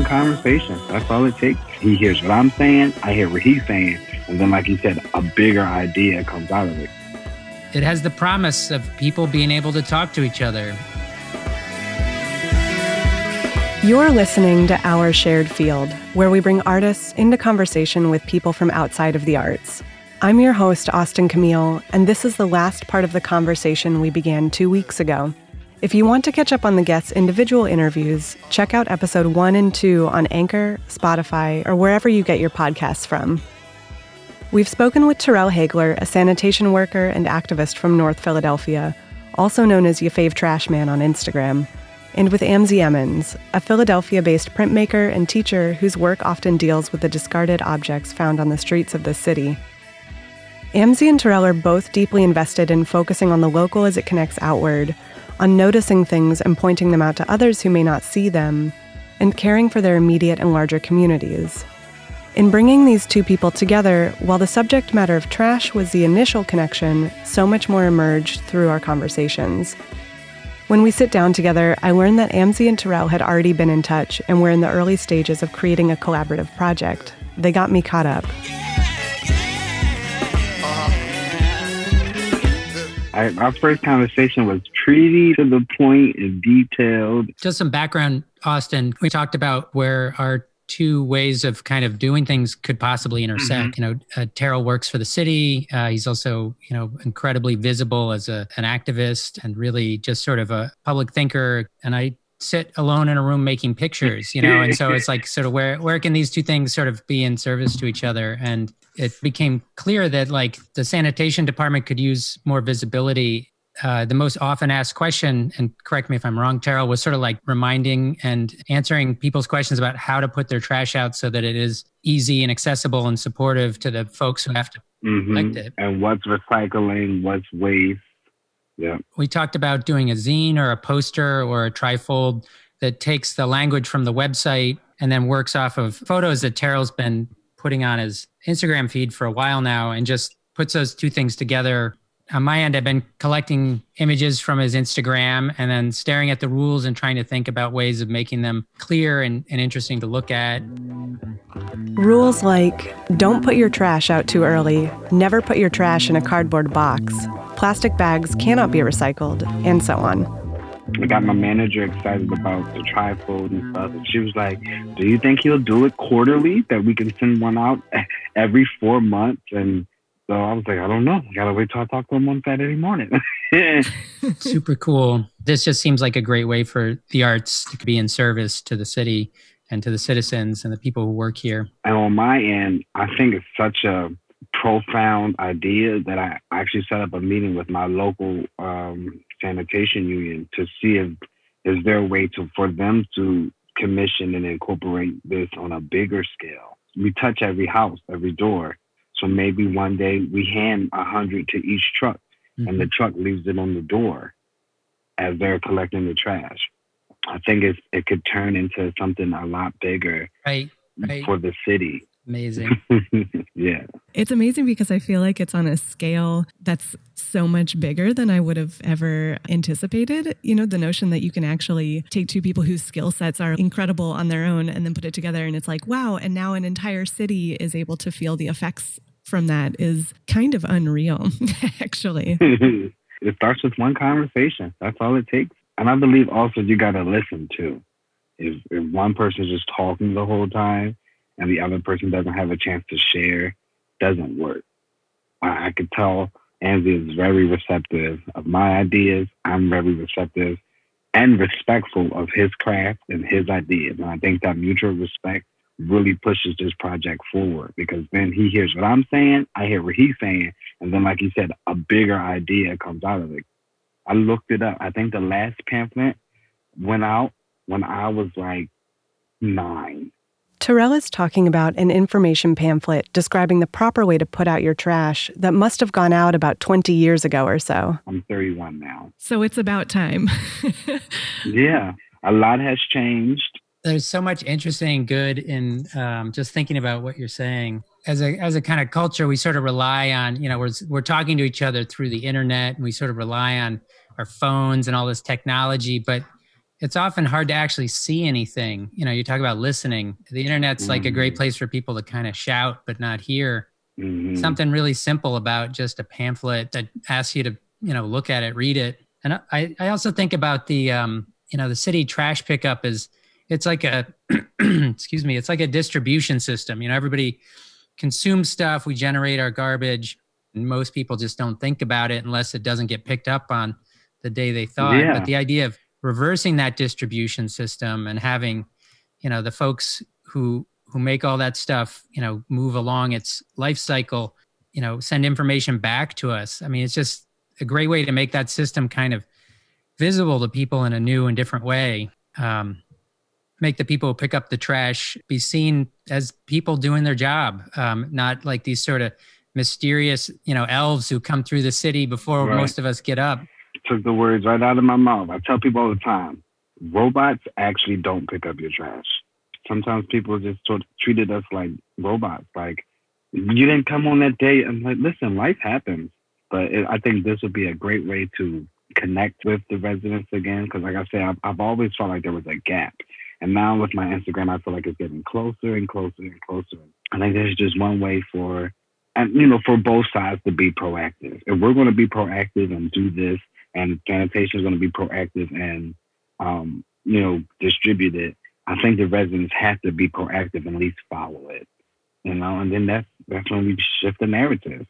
starts with one conversation. That's all it takes. He hears what I'm saying, I hear what he's saying, and then, like you said, a bigger idea comes out of it. It has the promise of people being able to talk to each other. You're listening to Our Shared Field, where we bring artists into conversation with people from outside of the arts. I'm your host, Austin Camille, and this is the last part of the conversation we began two weeks ago. If you want to catch up on the guests' individual interviews, check out episode one and two on Anchor, Spotify, or wherever you get your podcasts from. We've spoken with Terrell Hagler, a sanitation worker and activist from North Philadelphia, also known as Ya Fav Trashman on Instagram, and with Amzie Emmons, a Philadelphia based printmaker and teacher whose work often deals with the discarded objects found on the streets of the city. Amzie and Terrell are both deeply invested in focusing on the local as it connects outward on noticing things and pointing them out to others who may not see them, and caring for their immediate and larger communities. In bringing these two people together, while the subject matter of trash was the initial connection, so much more emerged through our conversations. When we sit down together, I learned that Amzie and Terrell had already been in touch and were in the early stages of creating a collaborative project. They got me caught up. I, our first conversation was pretty to the point and detailed. Just some background, Austin. We talked about where our two ways of kind of doing things could possibly intersect. Mm-hmm. You know, uh, Terrell works for the city. Uh, he's also, you know, incredibly visible as a, an activist and really just sort of a public thinker. And I sit alone in a room making pictures, you know, and so it's like sort of where where can these two things sort of be in service to each other? And it became clear that like the sanitation department could use more visibility. Uh, the most often asked question, and correct me if I'm wrong, Terrell, was sort of like reminding and answering people's questions about how to put their trash out so that it is easy and accessible and supportive to the folks who have to mm-hmm. collect it. And what's recycling, what's waste. Yeah. We talked about doing a zine or a poster or a trifold that takes the language from the website and then works off of photos that Terrell's been putting on his Instagram feed for a while now and just puts those two things together. On my end, I've been collecting images from his Instagram and then staring at the rules and trying to think about ways of making them clear and, and interesting to look at. Rules like don't put your trash out too early, never put your trash in a cardboard box, plastic bags cannot be recycled, and so on. I got my manager excited about the trifold and stuff. And she was like, Do you think he'll do it quarterly? That we can send one out every four months? And so I was like, I don't know. I gotta wait till I talk to him on Saturday morning. Super cool. This just seems like a great way for the arts to be in service to the city and to the citizens and the people who work here. And on my end, I think it's such a profound idea that I actually set up a meeting with my local um, sanitation union to see if is there a way to for them to commission and incorporate this on a bigger scale. We touch every house, every door. So maybe one day we hand a hundred to each truck mm-hmm. and the mm-hmm. truck leaves it on the door as they're collecting the trash. I think it's, it could turn into something a lot bigger right, right. for the city. Amazing. yeah. It's amazing because I feel like it's on a scale that's so much bigger than I would have ever anticipated. You know, the notion that you can actually take two people whose skill sets are incredible on their own and then put it together and it's like, wow, and now an entire city is able to feel the effects from that is kind of unreal, actually. it starts with one conversation. That's all it takes. And I believe also you got to listen too. If, if one person's just talking the whole time, and the other person doesn't have a chance to share, doesn't work. I, I could tell Amzie is very receptive of my ideas. I'm very receptive and respectful of his craft and his ideas. And I think that mutual respect really pushes this project forward because then he hears what I'm saying, I hear what he's saying, and then, like he said, a bigger idea comes out of it. I looked it up. I think the last pamphlet went out when I was like nine. Terrell is talking about an information pamphlet describing the proper way to put out your trash that must have gone out about 20 years ago or so. I'm 31 now. So it's about time. yeah, a lot has changed. There's so much interesting good in um, just thinking about what you're saying. As a, as a kind of culture, we sort of rely on, you know, we're, we're talking to each other through the internet and we sort of rely on our phones and all this technology. But it's often hard to actually see anything. You know, you talk about listening. The internet's mm-hmm. like a great mm-hmm. place for people to kind of shout but not hear. Mm-hmm. Something really simple about just a pamphlet that asks you to, you know, look at it, read it. And I, I also think about the, um, you know, the city trash pickup is, it's like a, excuse me, it's like a distribution system. You know, everybody consumes stuff, we generate our garbage, and most people just don't think about it unless it doesn't get picked up on the day they thought. Yeah. But the idea of reversing that distribution system and having you know the folks who who make all that stuff you know move along its life cycle you know send information back to us. I mean it's just a great way to make that system kind of visible to people in a new and different way. Um, make the people who pick up the trash be seen as people doing their job um, not like these sort of mysterious you know elves who come through the city before right. most of us get up took the words right out of my mouth. I tell people all the time, robots actually don't pick up your trash. Sometimes people just sort of treated us like robots. Like, you didn't come on that day. I'm like, listen, life happens. But it, I think this would be a great way to connect with the residents again. Because, like I said, I've, I've always felt like there was a gap. And now with my Instagram, I feel like it's getting closer and closer and closer. And I think there's just one way for, and you know, for both sides to be proactive. If we're going to be proactive and do this and sanitation is going to be proactive and um, you know distribute it. I think the residents have to be proactive and at least follow it. You know, and then that's that's when we shift the narrative.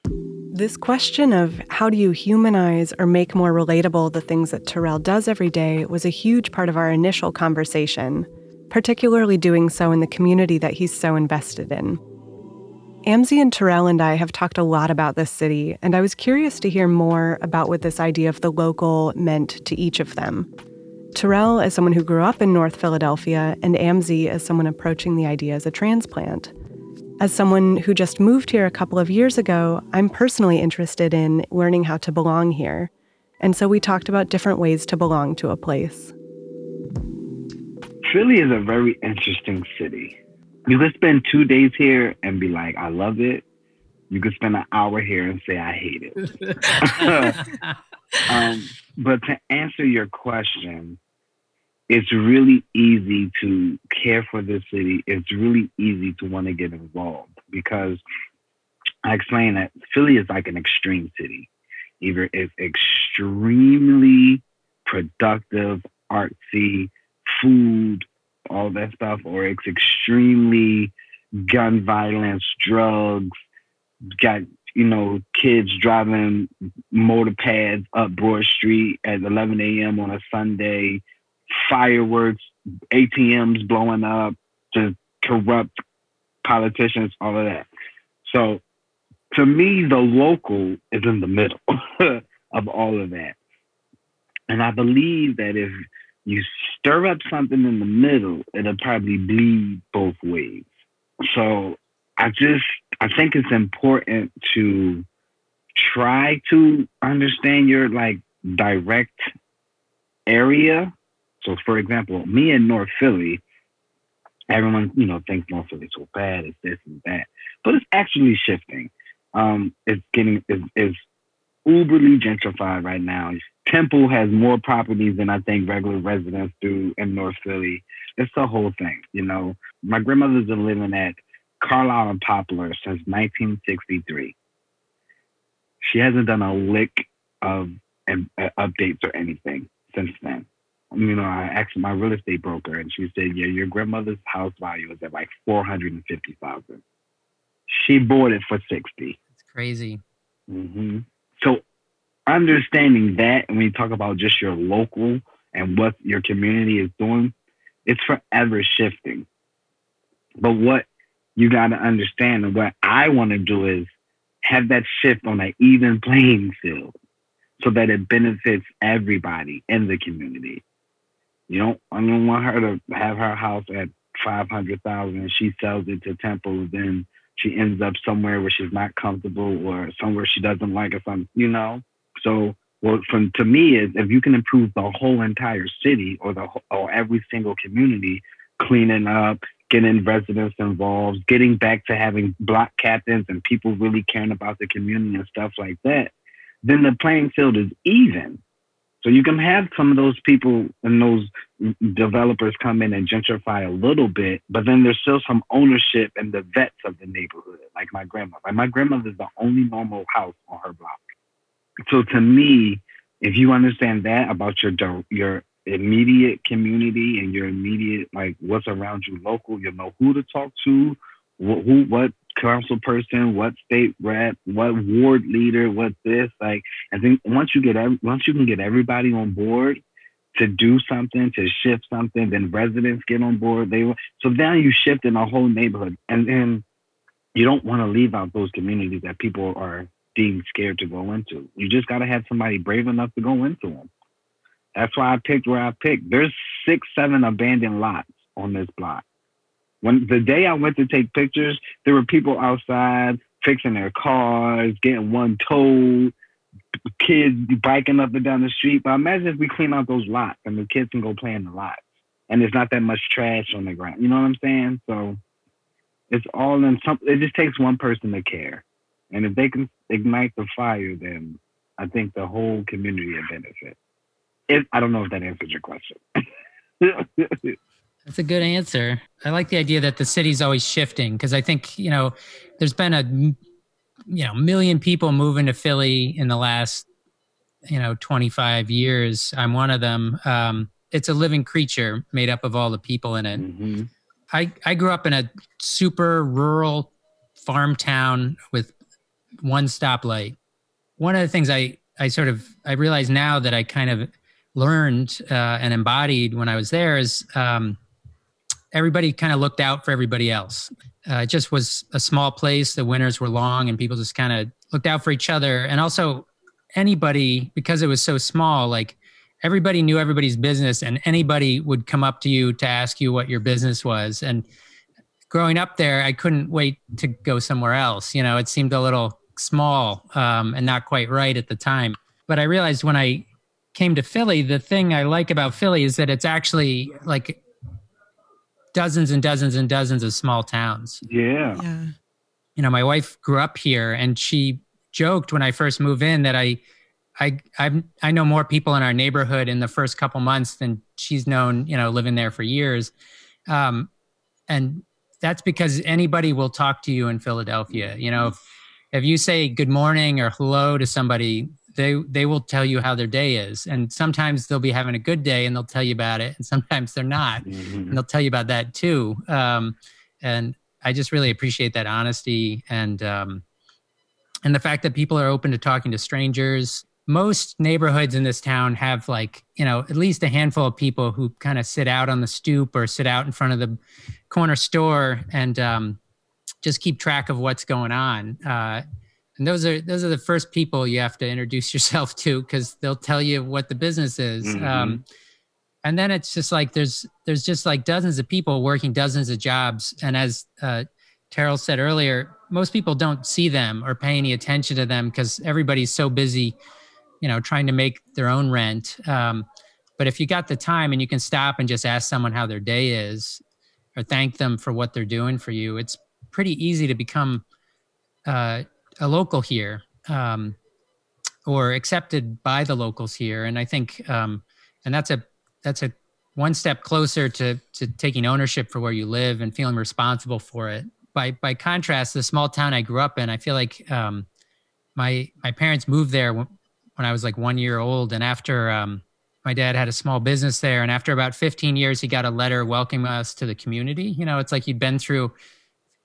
This question of how do you humanize or make more relatable the things that Terrell does every day was a huge part of our initial conversation, particularly doing so in the community that he's so invested in. Amzie and Terrell and I have talked a lot about this city, and I was curious to hear more about what this idea of the local meant to each of them. Terrell as someone who grew up in North Philadelphia, and Amzie as someone approaching the idea as a transplant. As someone who just moved here a couple of years ago, I'm personally interested in learning how to belong here. And so we talked about different ways to belong to a place. Philly is a very interesting city. You could spend two days here and be like, I love it. You could spend an hour here and say, I hate it. um, but to answer your question, it's really easy to care for this city. It's really easy to want to get involved because I explain that Philly is like an extreme city. Either it's extremely productive, artsy, food, all that stuff, or it's extremely gun violence, drugs, got you know kids driving motor pads up Broad Street at 11 a.m. on a Sunday, fireworks, ATMs blowing up, just corrupt politicians, all of that. So to me, the local is in the middle of all of that. And I believe that if you stir up something in the middle, it'll probably bleed both ways. So I just I think it's important to try to understand your like direct area. So for example, me in North Philly, everyone, you know, thinks North Philly's so bad, it's this and that. But it's actually shifting. Um, it's getting it's, it's uberly gentrified right now. Temple has more properties than I think regular residents do in North Philly. It's the whole thing, you know. My grandmother's been living at Carlisle and Poplar since 1963. She hasn't done a lick of um, updates or anything since then. You know, I asked my real estate broker, and she said, "Yeah, your grandmother's house value is at like four hundred and fifty thousand. She bought it for sixty. It's crazy. Mm-hmm. So understanding that, when you talk about just your local and what your community is doing, it's forever shifting. But what you got to understand and what I want to do is have that shift on an even playing field so that it benefits everybody in the community. You know, I don't want her to have her house at 500,000 and she sells it to Temple, then she ends up somewhere where she's not comfortable or somewhere she doesn't like or something, you know? So, well, from to me is if you can improve the whole entire city or the or every single community, cleaning up, getting residents involved, getting back to having block captains and people really caring about the community and stuff like that, then the playing field is even. So you can have some of those people and those developers come in and gentrify a little bit, but then there's still some ownership and the vets of the neighborhood, like my grandmother. Like my grandmother's the only normal house on her block. So to me, if you understand that about your your immediate community and your immediate like what's around you local, you'll know who to talk to, who what council person, what state rep, what ward leader, what this like. I think once you get once you can get everybody on board to do something, to shift something, then residents get on board. They so now you shift in a whole neighborhood, and then you don't want to leave out those communities that people are deemed scared to go into. You just got to have somebody brave enough to go into them. That's why I picked where I picked. There's six, seven abandoned lots on this block. When the day I went to take pictures, there were people outside fixing their cars, getting one towed, kids biking up and down the street. But imagine if we clean out those lots and the kids can go play in the lots and there's not that much trash on the ground. You know what I'm saying? So it's all in some it just takes one person to care. And if they can ignite the fire, then I think the whole community will benefit. If I don't know if that answers your question. That's a good answer. I like the idea that the city's always shifting because I think, you know, there's been a you know, million people moving to Philly in the last you know 25 years. I'm one of them. Um, it's a living creature made up of all the people in it. Mm-hmm. I I grew up in a super rural farm town with one stoplight. One of the things I I sort of I realize now that I kind of learned uh, and embodied when I was there is um, everybody kind of looked out for everybody else. Uh, it just was a small place. The winters were long, and people just kind of looked out for each other. And also, anybody because it was so small, like everybody knew everybody's business, and anybody would come up to you to ask you what your business was. And growing up there, I couldn't wait to go somewhere else. You know, it seemed a little small um, and not quite right at the time. But I realized when I came to Philly, the thing I like about Philly is that it's actually like dozens and dozens and dozens of small towns. Yeah. Yeah. You know, my wife grew up here and she joked when I first moved in that I I I I know more people in our neighborhood in the first couple months than she's known, you know, living there for years. Um, and that's because anybody will talk to you in Philadelphia. You know, if, if you say good morning or hello to somebody, they they will tell you how their day is. And sometimes they'll be having a good day and they'll tell you about it and sometimes they're not. Mm-hmm. and they'll tell you about that too. Um, and i just really appreciate that honesty and um, and the fact that people are open to talking to strangers. Most neighborhoods in this town have like you know at least a handful of people who kind of sit out on the stoop or sit out in front of the corner store. And um, just keep track of what's going on. Uh, and those are those are the first people you have to introduce yourself to because they'll tell you what the business is. Mm-hmm. um, and then it's just like there's there's just like dozens of people working dozens of jobs. And as uh, terrell said earlier most people don't see them or pay any attention to them because everybody's so busy you know trying to make their own rent. Um, but if you got the time and you can stop and just ask someone how their day is or thank them for what they're doing for you it's pretty easy to become uh, a local here um, or accepted by the locals here. And i think um, and that's a that's a one step closer to to taking ownership for where you live and feeling responsible for it. By by contrast the small town i grew up in i feel like um, my my parents moved there when, i was like one year old. And after um, my dad had a small business there and after about 15 years he got a letter welcoming us to the community. You know it's like you'd been through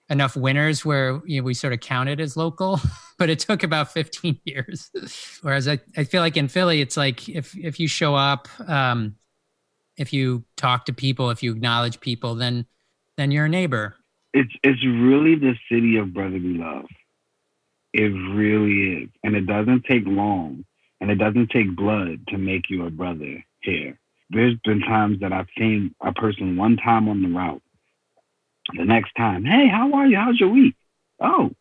enough winners where you know, we sort of counted as local, but it took about 15 years. Whereas I, I feel like in Philly, it's like if if you show up, um, if you talk to people, if you acknowledge people, then then you're a neighbor. It's it's really the city of brotherly love. It really is, and it doesn't take long, and it doesn't take blood to make you a brother here. There's been times that I've seen a person one time on the route the next time, hey, how are you? How's your week? Oh,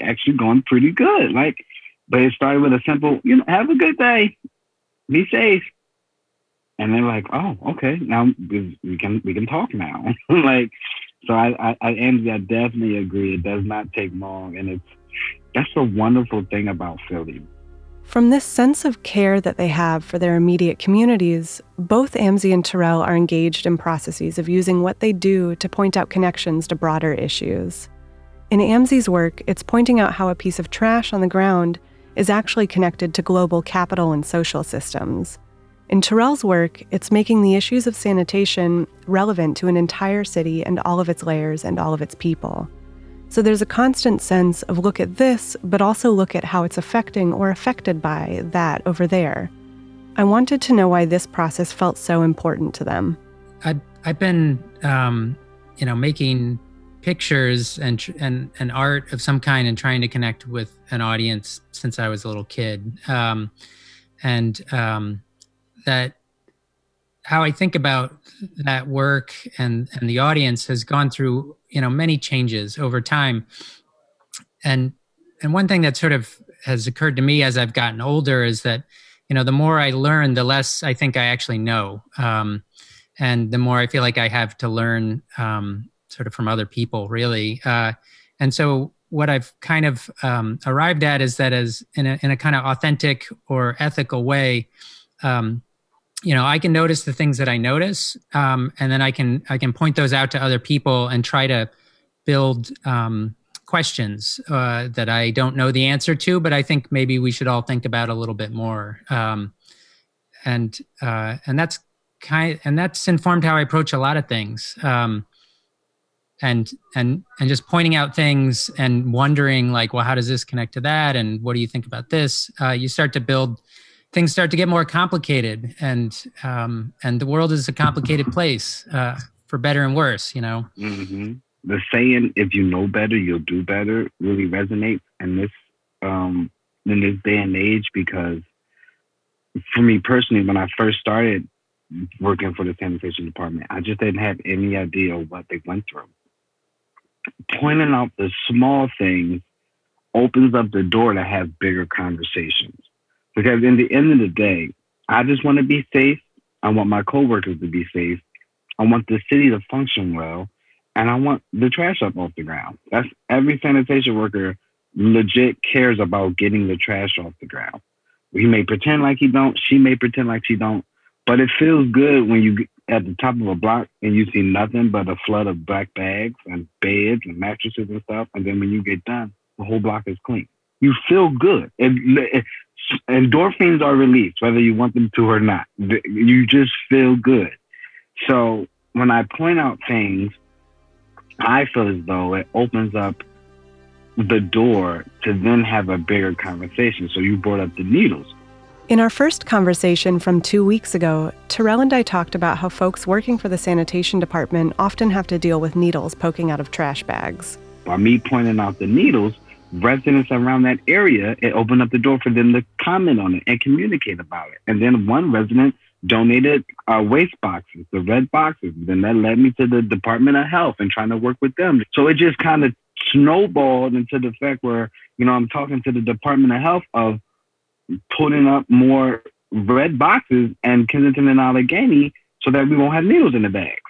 actually going pretty good. Like, but it started with a simple, you know, have a good day, be safe. And they're like, oh, okay, now we can we can talk now. like, so I, I I Amzie, I definitely agree. It does not take long, and it's that's a wonderful thing about Philly. From this sense of care that they have for their immediate communities, both Amzie and Terrell are engaged in processes of using what they do to point out connections to broader issues. In Amzie's work, it's pointing out how a piece of trash on the ground is actually connected to global capital and social systems. In Terrell's work, it's making the issues of sanitation relevant to an entire city and all of its layers and all of its people. So there's a constant sense of look at this, but also look at how it's affecting or affected by that over there. I wanted to know why this process felt so important to them. I've, I've been, um, you know, making pictures and, and, and art of some kind and trying to connect with an audience since I was a little kid. Um, and um, that how I think about that work and and the audience has gone through you know many changes over time. And and one thing that sort of has occurred to me as I've gotten older is that you know the more I learn the less I think I actually know. Um, and the more I feel like I have to learn um, sort of from other people really. Uh, and so what I've kind of um, arrived at is that as in a, in a kind of authentic or ethical way um, you know i can notice the things that i notice um, and then i can i can point those out to other people and try to build um, questions uh, that i don't know the answer to but i think maybe we should all think about a little bit more. Um, and uh, and that's kind and that's informed how i approach a lot of things. Um, and and and just pointing out things and wondering like well how does this connect to that? And what do you think about this? Uh, you start to build things start to get more complicated and um, and the world is a complicated place uh, for better and worse you know? Mm-hmm. the saying if you know better you'll do better really resonates in this um, in this day and age because for me personally when i first started working for the sanitation department i just didn't have any idea what they went through. Pointing out the small things opens up the door to have bigger conversations because in the end of the day, I just want to be safe. I want my coworkers to be safe. I want the city to function well. And I want the trash up off the ground. That's every sanitation worker legit cares about getting the trash off the ground. He may pretend like he don't, she may pretend like she don't, but it feels good when you at the top of a block and you see nothing but a flood of black bags and beds and mattresses and stuff. And then when you get done, the whole block is clean. You feel good. It, endorphins are released, whether you want them to or not. You just feel good. So when I point out things, I feel as though it opens up the door to then have a bigger conversation. So you brought up the needles. In our first conversation from two weeks ago, Terrell and I talked about how folks working for the sanitation department often have to deal with needles poking out of trash bags. By me pointing out the needles, residents around that area, it opened up the door for them to comment on it and communicate about it. And then one resident donated uh, waste boxes, the red boxes. Then that led me to the Department of Health and trying to work with them. So it just kind of snowballed into the fact where, you know, I'm talking to the Department of Health of putting up more red boxes and Kensington and Allegheny so that we won't have needles in the bags.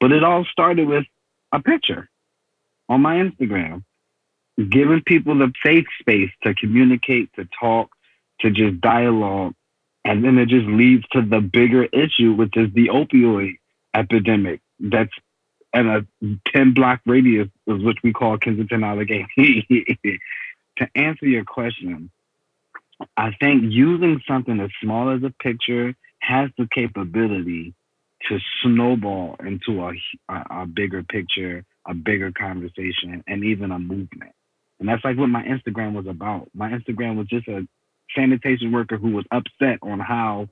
But it all started with a picture on my Instagram giving people the safe space to communicate, to talk, to just dialogue. And then it just leads to the bigger issue, which is the opioid epidemic that's in a 10 block radius, which we call Kensington Allegheny. to answer your question, I think using something as small as a picture has the capability to snowball into a, a, a bigger picture, a bigger conversation, and even a movement. And that's like what my Instagram was about. My Instagram was just a sanitation worker who was upset on how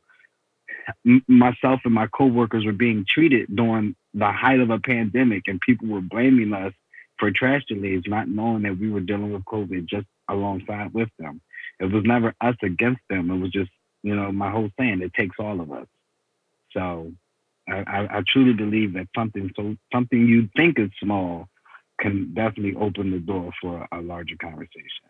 myself and my coworkers were being treated during the height of a pandemic, and people were blaming us for trash delays, not knowing that we were dealing with COVID just alongside with them. It was never us against them. It was just, you know, my whole saying, it takes all of us. So I, I, I truly believe that something so something you think is small can definitely open the door for a larger conversation.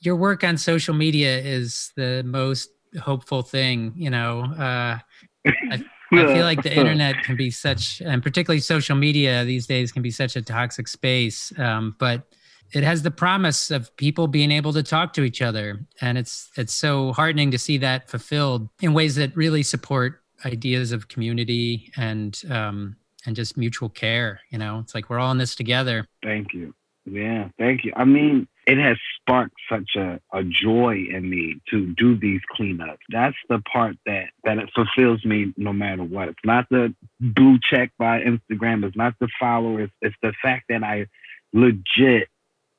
Your work on social media is the most hopeful thing, you know. Uh, I, I feel like the internet can be such, and particularly social media these days can be such a toxic space. Um, but it has the promise of people being able to talk to each other and it's it's so heartening to see that fulfilled in ways that really support ideas of community and um and just mutual care you know it's like we're all in this together thank you yeah thank you i mean it has sparked such a, a joy in me to do these cleanups. That's the part that that it fulfills me no matter what. It's not the blue check by Instagram. It's not the followers. It's the fact that I legit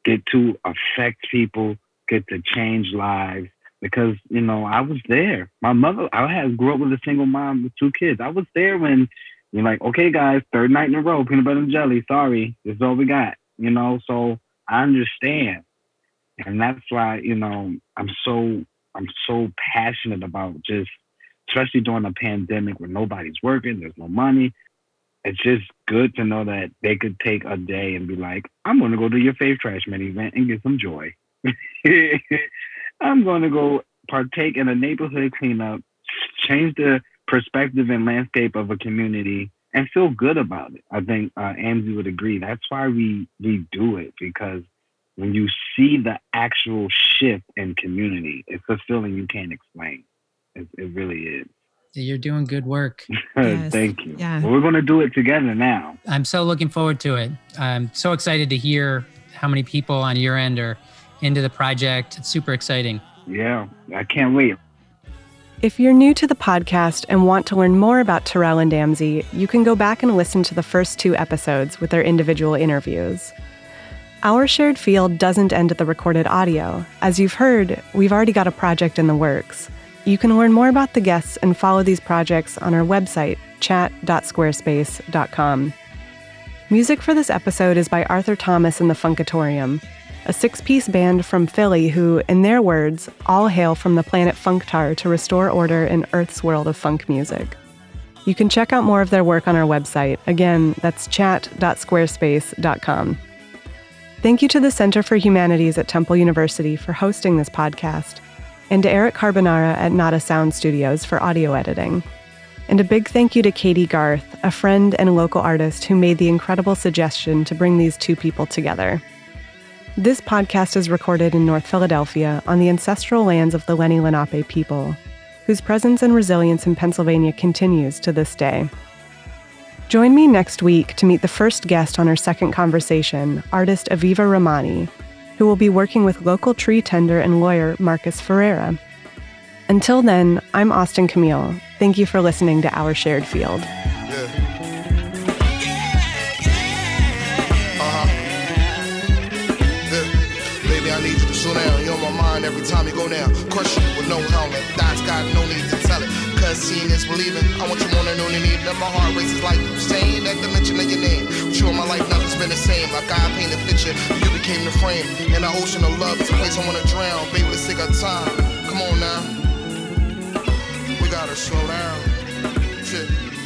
get to affect people, get to change lives. Because you know I was there. My mother, I had grew up with a single mom with two kids. I was there when you're like, okay, guys, third night in a row, peanut butter and jelly. Sorry, this is all we got. You know, so I understand and that's why you know i'm so i'm so passionate about just especially during a pandemic where nobody's working there's no money it's just good to know that they could take a day and be like i'm going to go to your fave trash man event and get some joy i'm going to go partake in a neighborhood cleanup change the perspective and landscape of a community and feel good about it i think uh, Amzie would agree that's why we we do it because when you see the actual shift in community, it's a feeling you can't explain. It, it really is. You're doing good work. Yes. Thank you. Yeah. Well, we're going to do it together now. I'm so looking forward to it. I'm so excited to hear how many people on your end are into the project. It's super exciting. Yeah, I can't wait. If you're new to the podcast and want to learn more about Terrell and Amzie, you can go back and listen to the first two episodes with their individual interviews. Our shared field doesn't end at the recorded audio. As you've heard, we've already got a project in the works. You can learn more about the guests and follow these projects on our website, chat.squarespace.com. Music for this episode is by Arthur Thomas and the Funkatorium, a six piece band from Philly who, in their words, all hail from the planet Funktar to restore order in Earth's world of funk music. You can check out more of their work on our website. Again, that's chat.squarespace.com. Thank you to the Center for Humanities at Temple University for hosting this podcast, and to Eric Carbonara at Nada Sound Studios for audio editing. And a big thank you to Katie Garth, a friend and local artist who made the incredible suggestion to bring these two people together. This podcast is recorded in North Philadelphia on the ancestral lands of the Lenni Lenape people, whose presence and resilience in Pennsylvania continues to this day. Join me next week to meet the first guest on our second conversation, artist Aviva Romani, who will be working with local tree tender and lawyer Marcus Ferreira. Until then, I'm Austin Camille. Thank you for listening to Our Shared Field. Mind every time you go down. Crush you with no helmet. That's got no need to tell it. Cause seeing is believing. I want you on and on and need that my heart races like you saying that the mention of your name. But you in my life nothing's been the same. Like God painted a picture, you became the frame. In the ocean of love, it's a place I wanna drown. Baby, let's take our time. Come on now. We gotta slow down. Shit.